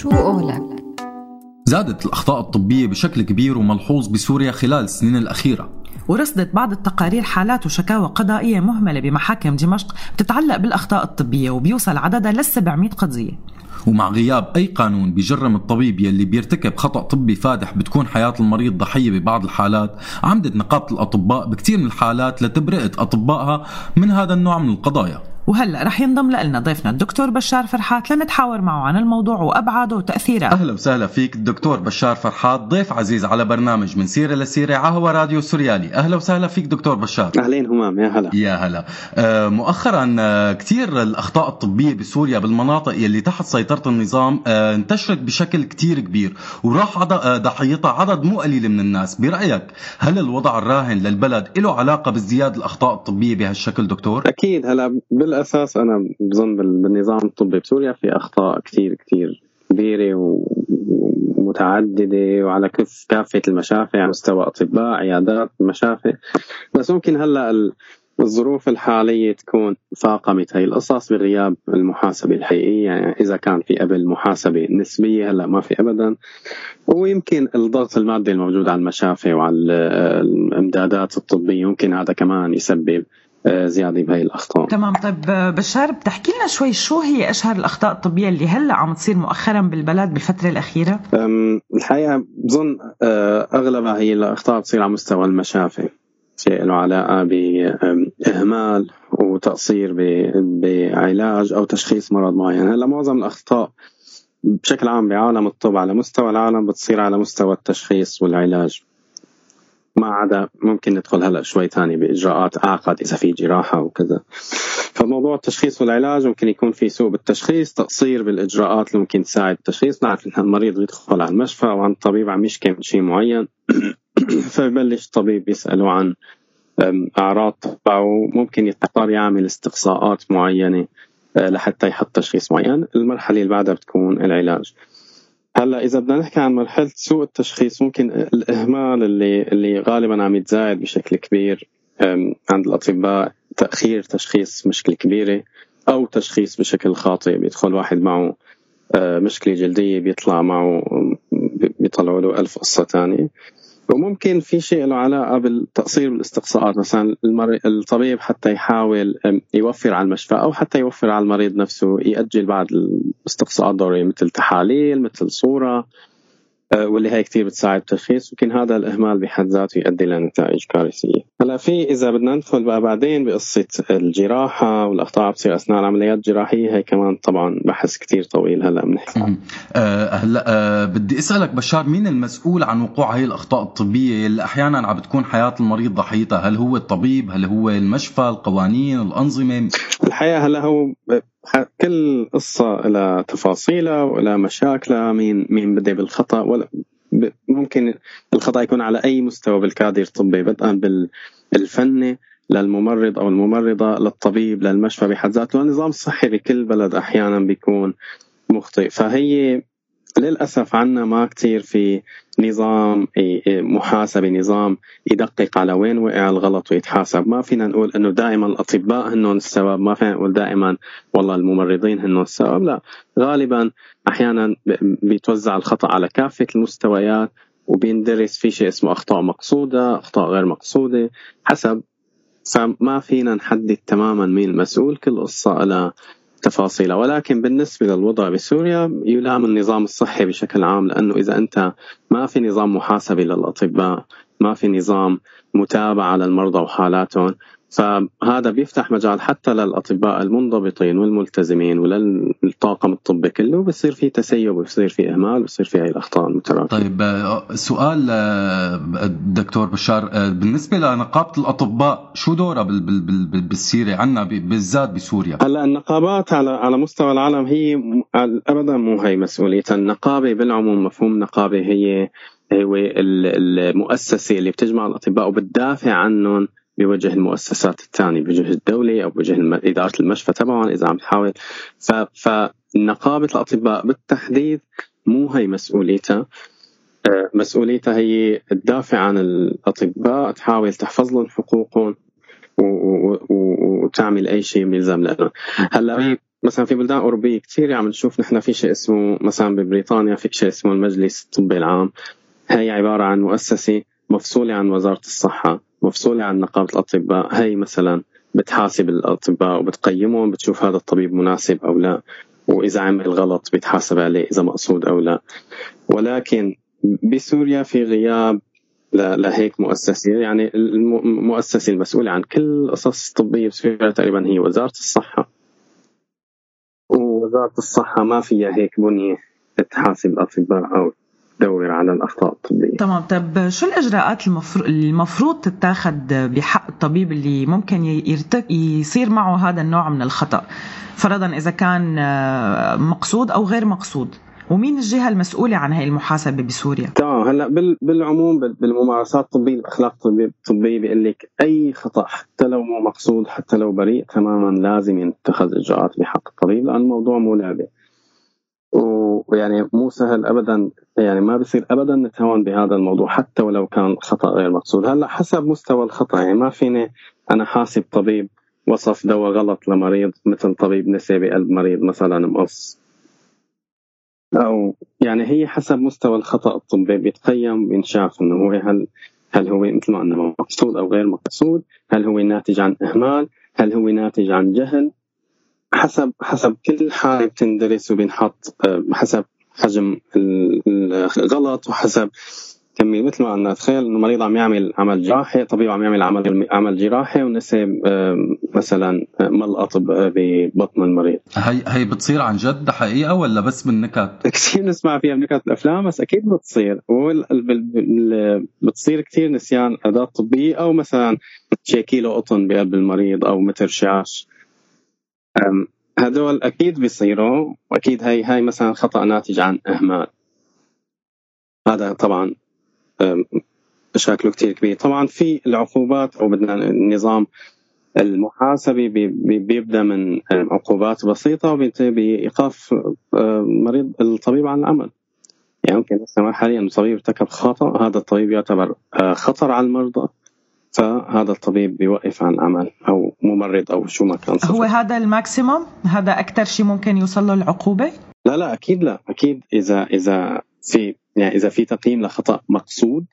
شو قولك؟ زادت الأخطاء الطبية بشكل كبير وملحوظ بسوريا خلال السنين الأخيرة. ورصدت بعض التقارير حالات وشكاوى قضائية مهملة بمحاكم دمشق بتتعلق بالأخطاء الطبية وبيوصل عددها لل 700 قضية. ومع غياب أي قانون بيجرم الطبيب يلي بيرتكب خطأ طبي فادح بتكون حياة المريض ضحية ببعض الحالات عمدت نقابة الأطباء بكثير من الحالات لتبرئة أطبائها من هذا النوع من القضايا. وهلا رح ينضم لنا ضيفنا الدكتور بشار فرحات لنتحاور معه عن الموضوع وأبعاده وتأثيره. أهلا وسهلا فيك الدكتور بشار فرحات ضيف عزيز على برنامج من سيرة لسيرة عهوى راديو سوريالي. أهلا وسهلا فيك دكتور بشار. أهلين همام يا هلا. يا هلا. آه مؤخرا آه كثير الأخطاء الطبية بسوريا بالمناطق يلي تحت سيطرة النظام آه انتشرت بشكل كثير كبير وراح آه، ضحيتها عدد مو قليل من الناس. برأيك هل الوضع الراهن للبلد له علاقة بازدياد الأخطاء الطبية بهالشكل دكتور؟ أكيد هلا بالاساس أنا بظن بالنظام الطبي بسوريا في أخطاء كثير كثير كبيرة ومتعددة وعلى كف كافة المشافي على مستوى أطباء عيادات مشافي بس ممكن هلأ الظروف الحالية تكون فاقمت. هي القصص بغياب المحاسبة الحقيقية يعني إذا كان في قبل محاسبة نسبية هلأ ما في أبدا. ويمكن الضغط المادي الموجود على المشافي وعلى الإمدادات الطبية يمكن هذا كمان يسبب زيادة بهي الأخطاء. تمام. طيب بشار بتحكي لنا شوي شو هي أشهر الأخطاء الطبية اللي هلأ عم تصير مؤخرا بالبلد بالفترة الأخيرة؟ الحقيقة بظن آه، أغلبها هي الأخطاء بتصير على مستوى المشافي. شيء له علاقة باهمال وتقصير بعلاج أو تشخيص مرض معين. هلأ معظم الأخطاء بشكل عام بعالم الطب على مستوى العالم بتصير على مستوى التشخيص والعلاج. ما عدا ممكن ندخل هلا شوي ثاني بإجراءات اعقد إذا في جراحة وكذا. فموضوع التشخيص والعلاج ممكن يكون في سوء بالتشخيص تقصير بالإجراءات اللي ممكن تساعد التشخيص. نعرف إن المريض بيدخل على المشفى وعن الطبيب عم يشكي من شيء معين فببلش الطبيب يسأله عن أعراض تبعه ممكن يضطر يعمل استقصاءات معينة آه، لحتى يحط تشخيص معين. المرحلة اللي بعدها بتكون العلاج. هلا إذا بدنا نحكي عن مرحلة سوء التشخيص ممكن الإهمال اللي اللي غالبا عم يتزايد بشكل كبير عند الأطباء تأخير تشخيص مشكلة كبيرة أو تشخيص بشكل خاطئ بيدخل واحد معه آه، مشكلة جلدية بيطلع معه بيطلعوا له ألف قصة ثانية وممكن في شيء له علاقة بالتقصير بالاستقصاءات مثلا الطبيب حتى يحاول يوفر على المشفى أو حتى يوفر على المريض نفسه يأجل بعض الاستقصاءات الضروريه مثل تحاليل مثل صورة. واللي هي كثير بتساعد بالتشخيص يمكن هذا الإهمال بحد ذاته يؤدي لنتائج كارثية. هلأ في إذا بدنا ندخل بقى بعدين بقصة الجراحة والأخطاء بتصير أثناء العمليات الجراحية هي كمان طبعا بحث كثير طويل هلأ بنحكي أه هلأ أه بدي أسألك بشار مين المسؤول عن وقوع هي الأخطاء الطبية؟ اللي أحيانا عم بتكون حياة المريض ضحيتها. هل هو الطبيب؟ هل هو المشفى؟ القوانين؟ الأنظمة؟ الحقيقة هلأ هو كل قصة لها تفاصيلها ولا مشاكلها مين مين بدأ بالخطأ ولا ممكن الخطأ يكون على أي مستوى بالكادر الطبي بدءا بالفني للممرض أو الممرضة للطبيب للمشفى بحد ذاته. النظام الصحي بكل بلد أحيانا بيكون مخطئ. فهي للأسف عنا ما كتير في نظام محاسبة نظام يدقق على وين وقع الغلط ويتحاسب. ما فينا نقول إنه دائما الأطباء هنن السبب ما فينا نقول دائما والله الممرضين هنن السبب لا. غالبا أحيانا بيتوزع الخطأ على كافة المستويات وبيندرس في شيء اسمه أخطاء مقصودة أخطاء غير مقصودة حسب. فما فينا نحدد تماما مين المسؤول كل قصه لها تفاصيلها ولكن بالنسبة للوضع بسوريا يلام النظام الصحي بشكل عام لأنه إذا أنت ما في نظام محاسبة للأطباء ما في نظام متابعة للمرضى وحالاتهم فهذا بيفتح مجال حتى للأطباء المنضبطين والملتزمين وللطاقم الطبي كله بصير في تسيب وبصير في إهمال وبصير في هاي الأخطاء المتراكمة. طيب آه، سؤال آه، دكتور بشار آه، بالنسبة لنقابة الأطباء شو دورها بالسيرة عنا بالذات بسوريا؟ هلأ النقابات على على مستوى العالم هي ابدا مو هي مسؤوليتها، النقابة بالعموم مفهوم نقابه هي هو المؤسسة اللي بتجمع الأطباء وبتدافع عنهم بوجه المؤسسات الثانية بوجه الدولة أو بوجه إدارة المشفى تبعهم إذا عم تحاول. فنقابة الأطباء بالتحديد مو هي مسؤوليتها. آه، مسؤوليتها هي تدافع عن الأطباء تحاول تحفظ لهم حقوقهم وتعمل أي شيء ملزم لهم هلأ مثلا في بلدان أوروبية كثير عم نشوف نحن في شيء اسمه مثلا ببريطانيا في شيء اسمه المجلس الطبي العام. هي عبارة عن مؤسسة مفصولة عن وزارة الصحة مفصولة عن نقابة الأطباء هي مثلا بتحاسب الأطباء وبتقيمهم بتشوف هذا الطبيب مناسب أو لا وإذا عمل غلط بيتحاسب عليه إذا مقصود أو لا. ولكن بسوريا في غياب لهيك مؤسسة يعني المؤسسه المسؤولة عن كل القصص الطبيه بسوريا تقريبا هي وزارة الصحة. ووزارة الصحة ما فيها هيك بنية تحاسب الأطباء أو تدور على الأخطاء الطبية تمام طب شو الإجراءات المفروض المفروض تتاخذ بحق الطبيب اللي ممكن يرتك يصير معه هذا النوع من الخطأ فرضا إذا كان آه، مقصود أو غير مقصود ومين الجهة المسؤولة عن هاي المحاسبة بسوريا؟ تمام هلأ بالعموم بالممارسات الطبية الأخلاق الطبية بيقول لك أي خطأ حتى لو مو مقصود حتى لو بريء تماما لازم يتخذ إجراءات بحق الطبيب لأن الموضوع مو لعبة. ويعني مو سهل ابدا يعني ما بصير ابدا نتهاون بهذا الموضوع حتى ولو كان خطأ غير مقصود. هلأ حسب مستوى الخطأ يعني ما فيني أنا حاسب طبيب وصف دواء غلط لمريض مثل طبيب نسي بقلب مريض مثلا مقص أو يعني هي حسب مستوى الخطأ الطبي بيتقيم بينشاف إنه هو هل هل هو مثل ما قلنا مقصود أو غير مقصود؟ هل هو ناتج عن إهمال؟ هل هو ناتج عن جهل؟ حسب حسب كل حاله بتندرس وبينحط آه، حسب حجم الغلط وحسب كمية. مثل ما قلنا تخيل إنه مريض عم يعمل عمل جراحي طبيب عم يعمل عمل عمل جراحي ونسي مثلا ملقط ببطن المريض. هي هي بتصير عن جد حقيقة ولا بس بالنكت؟ كثير نسمع فيها بنكت الأفلام بس أكيد بتصير. بتصير كثير نسيان أداة طبية أو مثلا شي كيلو قطن بقلب المريض أو متر شاش هدول أكيد بيصيروا وأكيد هي هاي مثلا خطأ ناتج عن إهمال. هذا طبعا مشاكله كثير كبير. طبعا في العقوبات أو بدنا النظام المحاسبي بيبدأ من عقوبات بسيطة وبينتهي بايقاف مريض الطبيب عن العمل يعني ممكن حاليا الطبيب ارتكب خطأ هذا الطبيب يعتبر آه، خطر على المرضى. فهذا الطبيب بيوقف عن العمل أو ممرض أو شو ما كان صفر. هو هذا الماكسيموم؟ هذا أكثر شيء ممكن يوصل له العقوبة؟ لا لا أكيد لا. أكيد إذا إذا في يعني إذا في تقييم لخطأ مقصود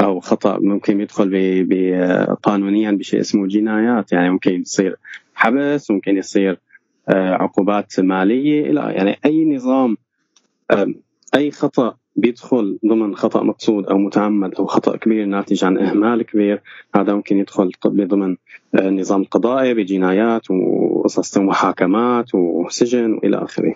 أو خطأ ممكن يدخل قانونيا بشيء اسمه جنايات. يعني ممكن يصير حبس ممكن يصير آه، عقوبات مالية إلى يعني أي نظام أي خطأ بيدخل ضمن خطأ مقصود أو متعمد أو خطأ كبير ناتج عن إهمال كبير هذا ممكن يدخل ضمن النظام القضائي بجنايات وقصص محاكمات وسجن وإلى آخره.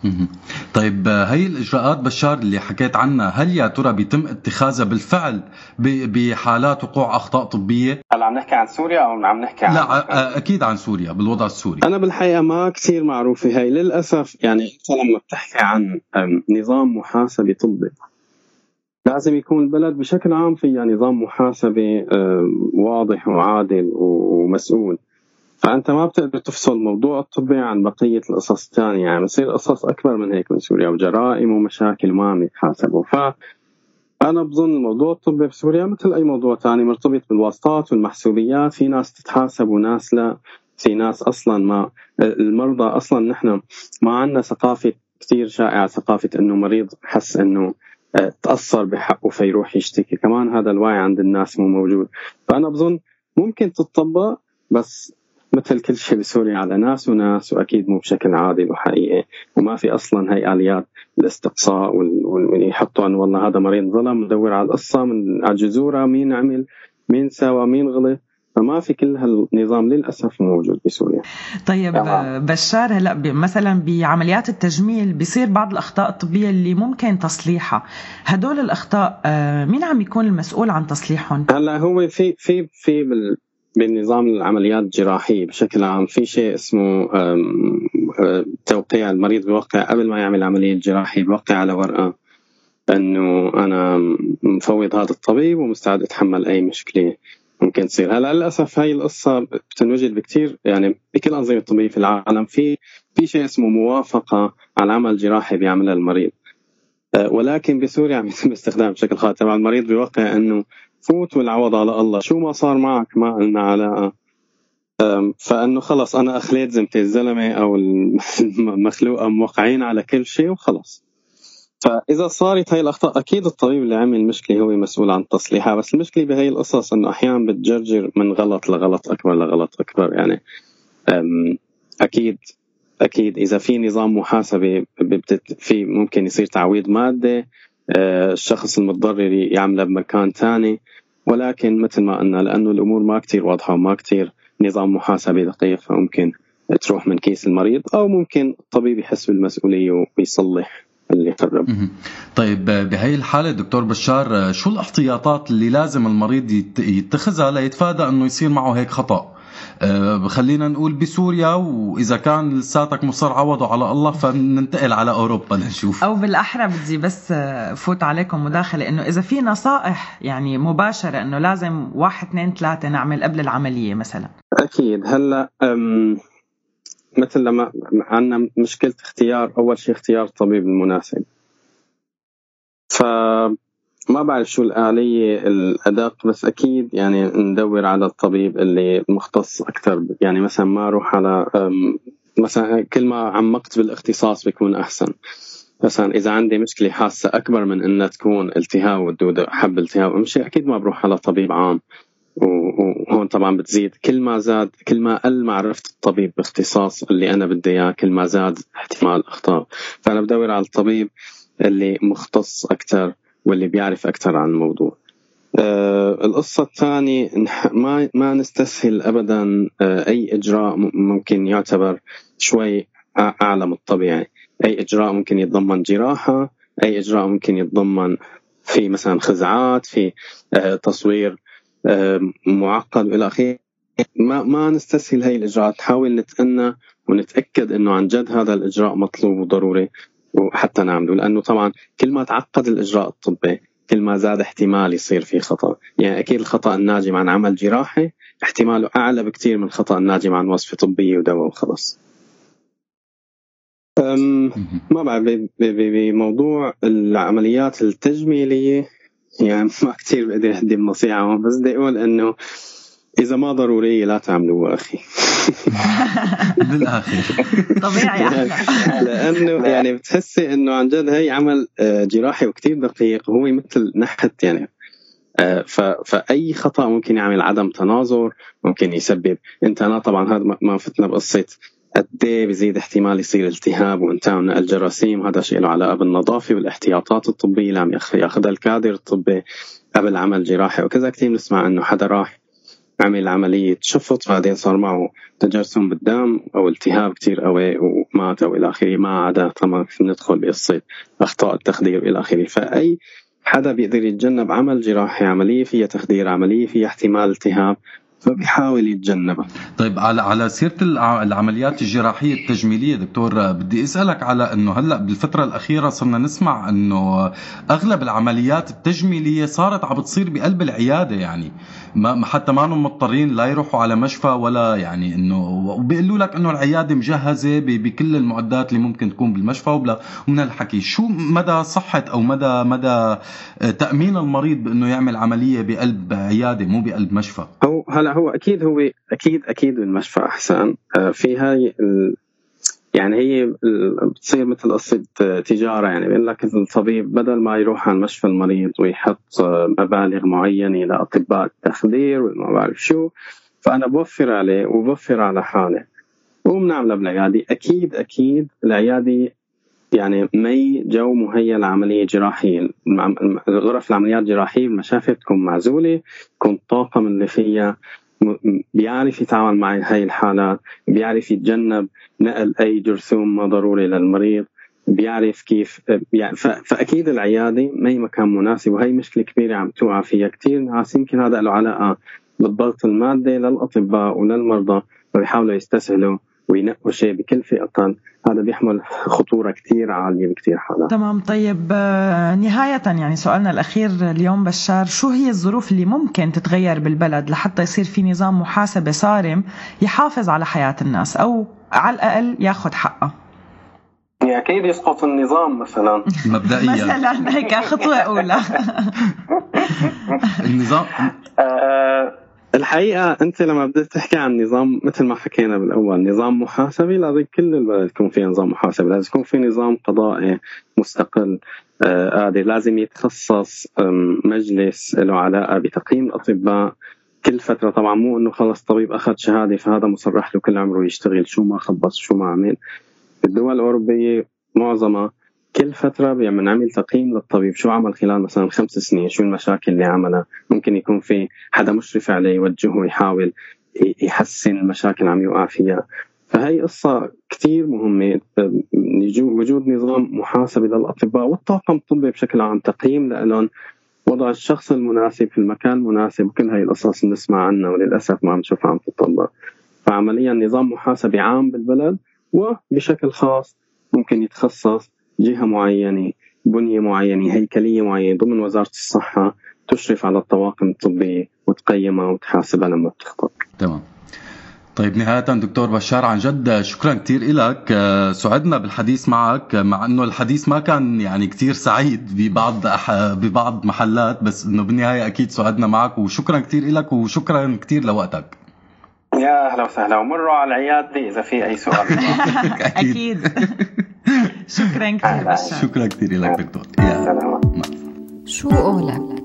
طيب هي الإجراءات بشار اللي حكيت عنها هل يا ترى بيتم اتخاذها بالفعل بحالات وقوع أخطاء طبية؟ هلا عم نحكي عن سوريا أو عم نحكي عن لا أكيد عن سوريا بالوضع السوري. أنا بالحقيقة ما كثير معروفة هي للأسف يعني انت لما بتحكي عن نظام محاسبه طبي لازم يكون البلد بشكل عام فيها نظام محاسبة واضح وعادل ومسؤول. فأنت ما بتقدر تفصل الموضوع الطبي عن بقية القصص الثانية. يعني بصير قصص أكبر من هيك من سوريا وجرائم ومشاكل ما عم يتحاسبوا. ف أنا بظن الموضوع الطبي بسوريا مثل أي موضوع ثاني مرتبط بالواسطات والمحسوبيات. في ناس تتحاسب وناس لا. في ناس أصلا ما المرضى أصلا نحن ما عندنا ثقافة كثير شائعة ثقافة إنه مريض حس إنه تأثر بحقه فيروح يشتكي. كمان هذا الوعي عند الناس مو موجود. فأنا بظن ممكن تطبق بس مثل كل شيء بسوريا على ناس وناس وأكيد مو بشكل عادل وحقيقي. وما في أصلا هي اليات الاستقصاء ويحطوا انه والله هذا مريض ظلم ندور على القصة من على الجذوره مين عمل مين سوى مين غلط. فما في كل هالنظام للأسف موجود بسوريا. طيب طبعا. بشار هلأ مثلا بعمليات التجميل بيصير بعض الأخطاء الطبية اللي ممكن تصليحها. هدول الأخطاء آه، مين عم يكون المسؤول عن تصليحهم؟ هلأ هو في في في بال بالنظام العمليات الجراحية بشكل عام في شيء اسمه آه، توقيع المريض بيوقع قبل ما يعمل عملية جراحية بيوقع على ورقة إنه أنا مفوض هذا الطبيب ومستعد أتحمل أي مشكلة. ممكن تصير. هلا للأسف هاي القصة بتنوجد بكثير يعني بكل الانظمه الطبيه في العالم في في شيء اسمه موافقة على عمل جراحي بيعملها المريض. أه، ولكن بسوريا عم يتم استخدام بشكل خاطئ. طبعا المريض بيوقع إنه فوت والعوض على الله. شو ما صار معك ما لنا علاقه فإنه خلص أنا أخليت ذمتي الزلمة أو المخلوقة موقعين على كل شيء وخلص. فإذا صارت هاي الأخطاء أكيد الطبيب اللي عمل المشكلة هو مسؤول عن تصليحها بس المشكلة بهي القصص إنه أحيانا بتجرجر من غلط لغلط أكبر لغلط أكبر يعني أكيد أكيد إذا في نظام محاسبة في ممكن يصير تعويض مادي أه، الشخص المتضرر يعمله بمكان ثاني ولكن مثل ما قلنا لأنه الأمور ما كتير واضحة وما كتير نظام محاسبة دقيق فممكن تروح من كيس المريض أو ممكن الطبيب يحس بالمسؤولية ويصلح. اللي قرب طيب بهي الحالة دكتور بشار شو الاحتياطات اللي لازم المريض يتخذها ليتفادى إنه يصير معه هيك خطأ؟ أه خلينا نقول بسوريا وإذا كان لساتك مصر عوضوا على الله فننتقل على أوروبا لنشوف. أو بالأحرى بدي بس فوت عليكم مداخلة إنه إذا في نصائح يعني مباشرة إنه لازم واحد اثنين ثلاثة نعمل قبل العملية مثلا؟ أكيد. هلأ مثل لما عندنا مشكلة اختيار أول شيء اختيار الطبيب المناسب. ف ما بعرف شو الآلية الأدق بس أكيد يعني ندور على الطبيب اللي مختص أكثر يعني مثلا ما أروح على مثلا كل ما عمقت بالاختصاص بيكون أحسن. مثلا إذا عندي مشكلة حاسة أكبر من إنها تكون التهاب والدودة حب التهاب أمشي أكيد ما بروح على طبيب عام. وهون طبعا بتزيد. كل ما زاد كل ما قل معرفة الطبيب باختصاص اللي أنا بدي إياه كل ما زاد احتمال أخطاء. فأنا بدور على الطبيب اللي مختص أكثر واللي بيعرف أكثر عن الموضوع. آه القصة الثانية ما ما نستسهل أبدا آه أي إجراء ممكن يعتبر شوي أعلى من الطبيعي. أي إجراء ممكن يتضمن جراحة أي إجراء ممكن يتضمن في مثلا خزعات في آه تصوير معقد. والى اخره ما ما نستسهل هي الإجراءات. نحاول نتأنى ونتأكد إنه عن جد هذا الإجراء مطلوب وضروري وحتى نعمله. لأنه طبعا كل ما تعقد الإجراء الطبي كل ما زاد احتمال يصير في خطأ. يعني أكيد الخطأ الناجم عن عمل جراحي احتماله أعلى بكثير من الخطأ الناجم عن وصفه طبيه ودواء وخلص ما بعرف بموضوع العمليات التجميلية يعني ما كثير بقدر اقدم نصيحه بس بدي أقول إنه إذا ما ضروريه لا تعملوها أخي. طبيعي. أحلى لأنه يعني بتحسي إنه عن جد هي عمل آه، جراحي وكتير دقيق هو مثل نحت يعني. آه، فأي خطأ ممكن يعمل عدم تناظر ممكن يسبب انت أنا طبعا هذا ما فتنا بقصة قد بزيد احتمال يصير التهاب وانتهى من الجراثيم. هذا شيء له علاقة بالنظافة والاحتياطات الطبية. اللي عم ياخذها الكادر الطبي قبل عمل جراحي. وكذا كثير بنسمع إنه حدا راح عمل عملية شفط بعدين صار معه تجرثم بالدم أو التهاب كتير قوي ومات أو إلى آخره. ما عدا طبعا ندخل بقصة أخطاء التخدير إلى آخره. فأي حدا بيقدر يتجنب عمل جراحي عملية فيها تخدير عملية فيها احتمال التهاب فبيحاول يتجنبها. طيب على على سيرة العمليات الجراحية التجميلية دكتور بدي أسألك على إنه هلأ بالفترة الأخيرة صرنا نسمع إنه أغلب العمليات التجميلية صارت عم بتصير بقلب العيادة يعني. ما حتى ما مضطرين لا يروحوا على مشفى ولا يعني إنه وبيقولوا لك إنه العيادة مجهزة بكل المعدات اللي ممكن تكون بالمشفى وبلا ومن الحكي شو مدى صحة أو مدى مدى تأمين المريض بإنه يعمل عملية بقلب عيادة مو بقلب مشفى؟ هو هلأ هو أكيد هو أكيد أكيد بالمشفى أحسن. آه، في هاي يعني هي بتصير مثل قصة تجارة يعني بيقول لك الطبيب بدل ما يروح على مشفى المريض ويحط مبالغ معينة لأطباء التخدير وما بعرف شو فأنا بوفر عليه وبوفر على حالي. وبنعملها بالعيادة. أكيد أكيد العيادة يعني مي جو مهيأ لعملية جراحية. غرف العمليات الجراحية المشافي تكون معزولة تكون الطاقم اللي فيها بيعرف يتعامل مع هاي الحالات بيعرف يتجنب نقل أي جرثوم ما ضروري للمريض بيعرف كيف يعني فأكيد العيادة ما هي مكان مناسب وهي مشكلة كبيرة عم توقع فيها كثير ناس يمكن هذا له علاقة بالضغط المادي للأطباء وللمرضى وبيحاولوا يستسهلوا وينقوا شيء بكلفة أقل هذا بيحمل خطورة كتير عالية بكتير حالات تمام طيب آه، نهاية يعني سؤالنا الأخير اليوم بشار. شو هي الظروف اللي ممكن تتغير بالبلد لحتى يصير في نظام محاسبة صارم يحافظ على حياة الناس أو على الأقل ياخذ حقه؟ يعني أكيد يسقط النظام مثلا. مبدئيا. مثلا هيك خطوة أولى. النظام آه، الحقيقة أنت لما بدك تحكي عن نظام مثل ما حكينا بالأول نظام محاسبي لازم كل البلد يكون فيها نظام محاسبي لازم يكون في نظام قضائي مستقل قادر لازم يتخصص مجلس له علاقة بتقييم الأطباء كل فترة. طبعا مو إنه خلص طبيب أخذ شهادة فهذا مصرح له كل عمره يشتغل شو ما خبص شو ما عمل. الدول الأوروبية معظمها كل فترة بنعمل تقييم للطبيب. شو عمل خلال مثلا خمس سنين؟ شو المشاكل اللي عملها؟ ممكن يكون في حدا مشرف عليه يوجهه ويحاول يحسن المشاكل عم يوقع فيها. فهي قصة كثير مهمة. وجود نظام محاسبة للأطباء والطاقم الطبي بشكل عام تقييم لهم وضع الشخص المناسب في المكان المناسب وكل هاي القصص بنسمع عنها وللأسف ما عم نشوفها عم تطبق فعمليا نظام محاسبة عام بالبلد وبشكل خاص ممكن يتخصص جهة معينة بنية معينة هيكلية معينة ضمن وزارة الصحة تشرف على الطواقم الطبية وتقيمها وتحاسبها لما بتخطئ تمام. طيب نهاية دكتور بشار عن جد شكرا كثير لك آه، سعدنا بالحديث معك مع إنه الحديث ما كان يعني كثير سعيد ببعض ببعض محلات بس إنه بالنهاية أكيد سعدنا معك وشكرا كثير لك وشكرا كثير لوقتك. يا أهلا وسهلا ومروا على العيادة إذا في أي سؤال. أكيد. شكرا كثير شكرا كثير لك دكتور يا سلام شو قولك